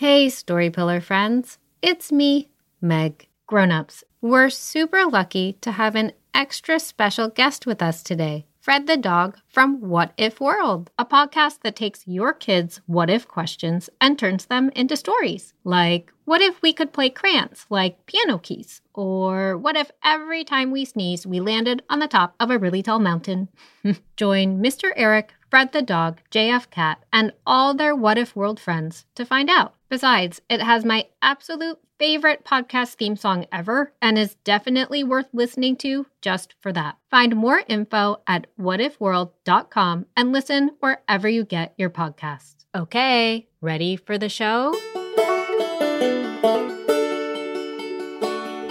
Hey, Storypillar friends. It's me, Meg. Grown-ups, we're super lucky to have an extra special guest with us today. Fred the dog from What If World, a podcast that takes your kids' what if questions and turns them into stories. Like, what if we could play crayons like piano keys? Or what if every time we sneezed, we landed on the top of a really tall mountain? Join Mr. Eric, Fred the dog, JFKat, and all their What If World friends to find out. Besides, it has my absolute favorite podcast theme song ever and is definitely worth listening to just for that. Find more info at whatifworld.com and listen wherever you get your podcasts. Okay, ready for the show?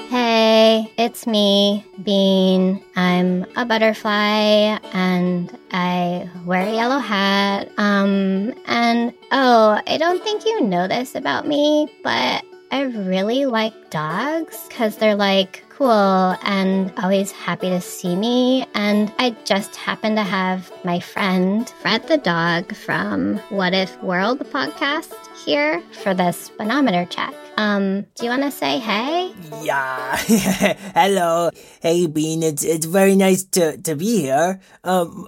Hey, it's me, Bean. I'm a butterfly and I wear a yellow hat. Um, and oh, I don't think you know this about me, but I really like dogs because they're like cool and always happy to see me. And I just happen to have my friend, Fred the dog from What If World podcast here for this beanometer check. Um, do you want to say hey? Yeah. Hello. Hey, Bean. It's it's very nice to, to be here. Um,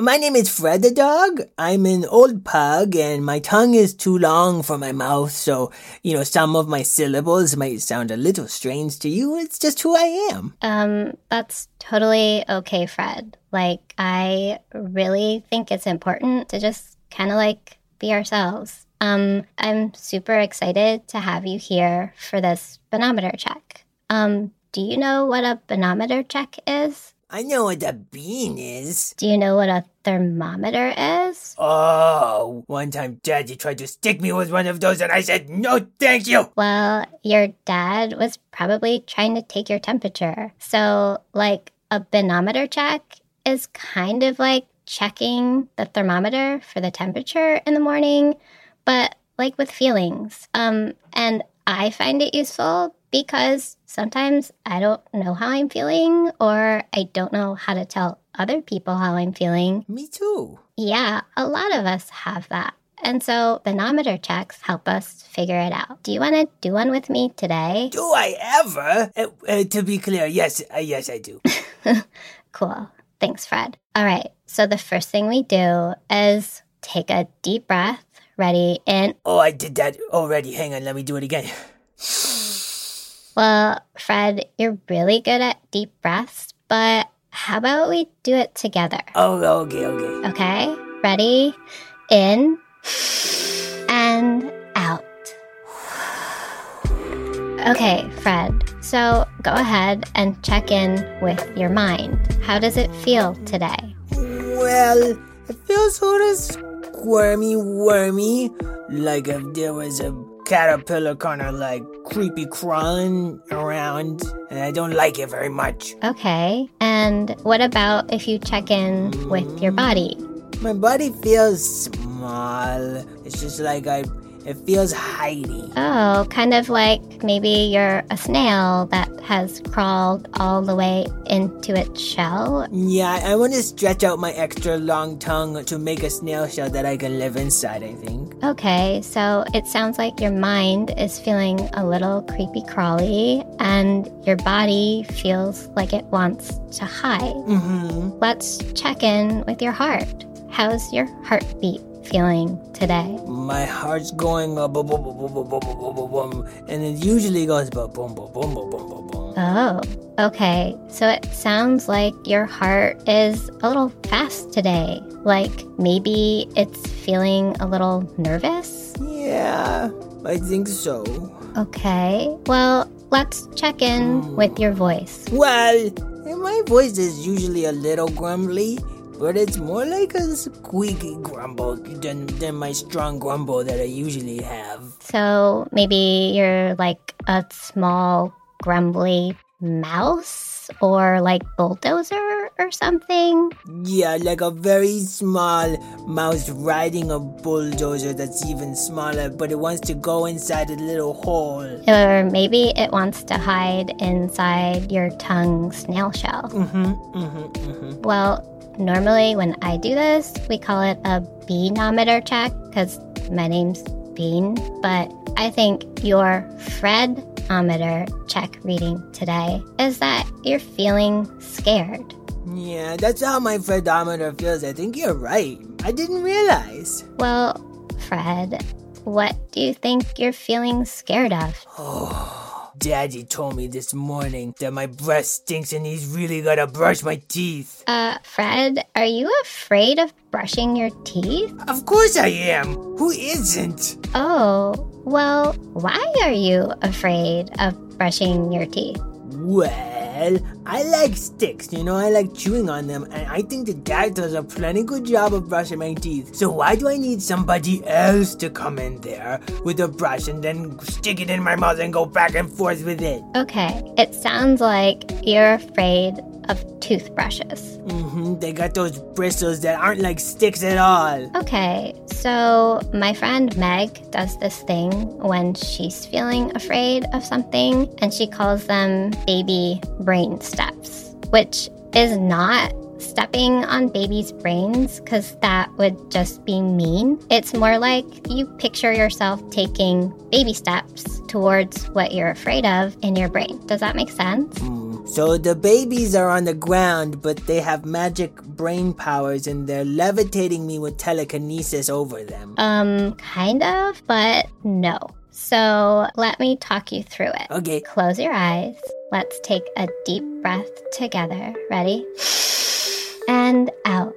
my name is Fred the dog. I'm an old pug, and my tongue is too long for my mouth, so you know some of my syllables might sound a little strange to you. It's just who I am. Um, that's totally okay, Fred. Like, I really think it's important to just kind of like be ourselves. Um, I'm super excited to have you here for this beanometer check. Um, do you know what a beanometer check is? I know what a bean is. Do you know what a thermometer is? Oh, one time Daddy tried to stick me with one of those and I said, no, thank you. Well, your dad was probably trying to take your temperature. So, like, a beanometer check is kind of like checking the thermometer for the temperature in the morning but like with feelings. Um, and I find it useful because sometimes I don't know how I'm feeling or I don't know how to tell other people how I'm feeling. Me too. Yeah, a lot of us have that. And so beanometer checks help us figure it out. Do you want to do one with me today? Do I ever? Uh, uh, to be clear, yes, uh, yes, I do. cool. Thanks, Fred. All right. So the first thing we do is take a deep breath Ready and. Oh, I did that already. Hang on, let me do it again. Well, Fred, you're really good at deep breaths, but how about we do it together? Oh, okay, okay. Okay, ready? In and out. Okay, Fred. So go ahead and check in with your mind. How does it feel today? Well, it feels sort of squirmy wormy, like if there was a caterpillar kind of like creepy crawling around, and I don't like it very much. Okay, and what about if you check in with your body? My body feels small. It's just like I it feels hidey. Oh, kind of like maybe you're a snail that has crawled all the way into its shell. Yeah, I want to stretch out my extra long tongue to make a snail shell that I can live inside, I think. Okay, so it sounds like your mind is feeling a little creepy crawly and your body feels like it wants to hide. Mm-hmm. Let's check in with your heart. How's your heartbeat feeling today? My heart's going up, boom, boom, boom, boom, boom, boom, boom, boom, and it usually goes boom, boom, boom, boom, boom, boom, boom, boom. Oh, okay. So it sounds like your heart is a little fast today. Like maybe it's feeling a little nervous? Yeah, I think so. Okay. Well, let's check in with your voice. Well, my voice is usually a little grumbly but it's more like a squeaky grumble than, than my strong grumble that I usually have. So maybe you're like a small, grumbly mouse or like bulldozer or something? Yeah, like a very small mouse riding a bulldozer that's even smaller, but it wants to go inside a little hole. Or maybe it wants to hide inside your tongue snail shell. Mm-hmm, mm-hmm, mm-hmm. Well, Normally, when I do this, we call it a beanometer check because my name's Bean. But I think your Fredometer check reading today is that you're feeling scared. Yeah, that's how my Fredometer feels. I think you're right. I didn't realize. Well, Fred, what do you think you're feeling scared of? Oh. Daddy told me this morning that my breath stinks and he's really gotta brush my teeth. Uh, Fred, are you afraid of brushing your teeth? Of course I am. Who isn't? Oh, well, why are you afraid of brushing your teeth? Well, I like sticks, you know, I like chewing on them, and I think the dad does a plenty good job of brushing my teeth. So why do I need somebody else to come in there with a brush and then stick it in my mouth and go back and forth with it? Okay, it sounds like you're afraid of toothbrushes. Mm-hmm. they got those bristles that aren't like sticks at all. Okay, so my friend Meg does this thing when she's feeling afraid of something, and she calls them baby brain steps, which is not stepping on babies' brains because that would just be mean. It's more like you picture yourself taking baby steps towards what you're afraid of in your brain. Does that make sense? So the babies are on the ground, but they have magic brain powers and they're levitating me with telekinesis over them. Um, kind of, but no. So let me talk you through it. Okay. Close your eyes. Let's take a deep breath together. Ready? And out.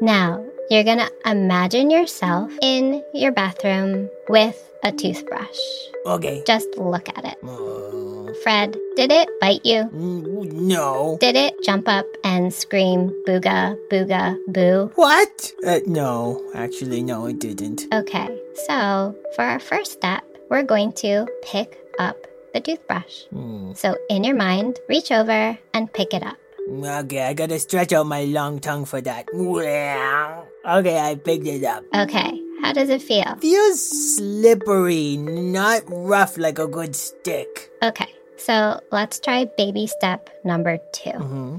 Now, you're gonna imagine yourself in your bathroom with a toothbrush. Okay. Just look at it. Uh, Fred, did it bite you? mm, no. Did it jump up and scream booga, booga, boo? What? Uh, no. Actually, no, it didn't. Okay, so for our first step, we're going to pick up the toothbrush. Hmm. So in your mind, reach over and pick it up. Okay, I gotta stretch out my long tongue for that. Okay, I picked it up. Okay, how does it feel? Feels slippery, not rough like a good stick. Okay, so let's try baby step number 2 hmm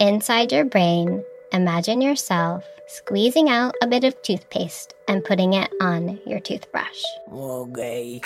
Inside your brain, imagine yourself squeezing out a bit of toothpaste and putting it on your toothbrush. Okay.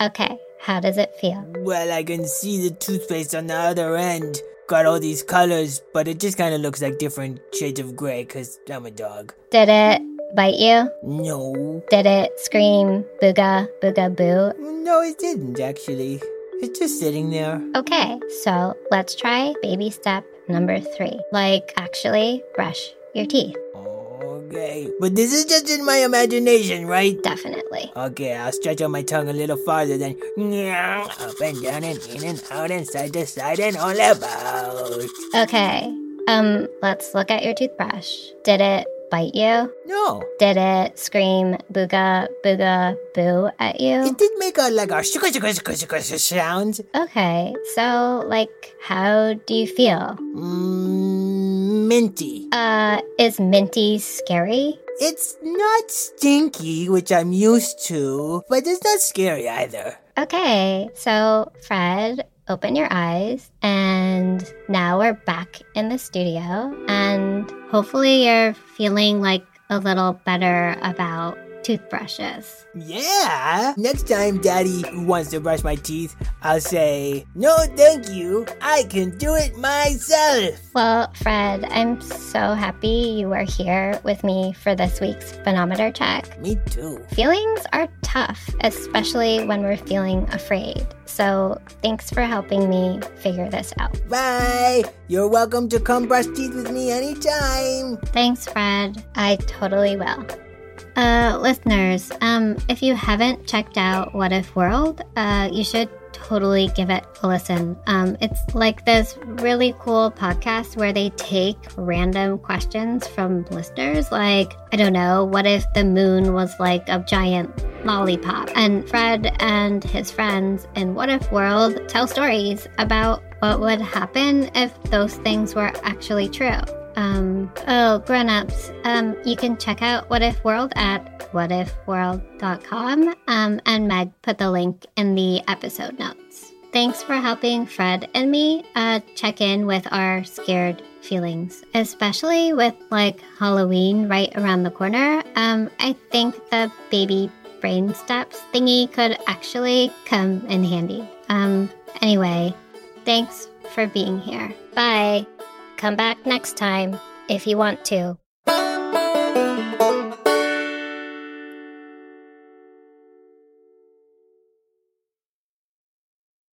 Okay, how does it feel? Well, I can see the toothpaste on the other end. Got all these colors, but it just kind of looks like different shades of gray because I'm a dog. Did it bite you? No. Did it scream booga, booga, boo? No, it didn't actually. It's just sitting there. Okay, so let's try baby step number three. Like, actually, brush your teeth. Okay. But this is just in my imagination, right? Definitely. Okay, I'll stretch out my tongue a little farther then. Up and down and in and out and side to side and all about. Okay, um, let's look at your toothbrush. Did it bite you? No. Did it scream booga, booga, boo at you? It did make a like a shuka shuka shuka shuka sound. Okay, so, like, how do you feel? Mm, minty. Uh, is Minty scary? It's not stinky, which I'm used to, but it's not scary either. Okay, so Fred, open your eyes, and now we're back in the studio, and hopefully you're feeling like a little better about toothbrushes. Yeah. Next time daddy wants to brush my teeth, I'll say, No, thank you. I can do it myself. Well, Fred, I'm so happy you are here with me for this week's beanometer check. Me too. Feelings are tough, especially when we're feeling afraid. So, thanks for helping me figure this out. Bye. You're welcome to come brush teeth with me anytime. Thanks, Fred. I totally will. Uh, listeners, um, if you haven't checked out What If World, uh, you should totally give it a listen. Um, it's like this really cool podcast where they take random questions from listeners, like, I don't know, what if the moon was like a giant lollipop? And Fred and his friends in What If World tell stories about what would happen if those things were actually true. Um, oh, grown-ups, um, you can check out What If World at whatifworld.com, um, and Meg put the link in the episode notes. Thanks for helping Fred and me uh, check in with our scared feelings, especially with like Halloween right around the corner. Um, I think the baby brain steps thingy could actually come in handy. Um, anyway, thanks for being here. Bye. Come back next time if you want to.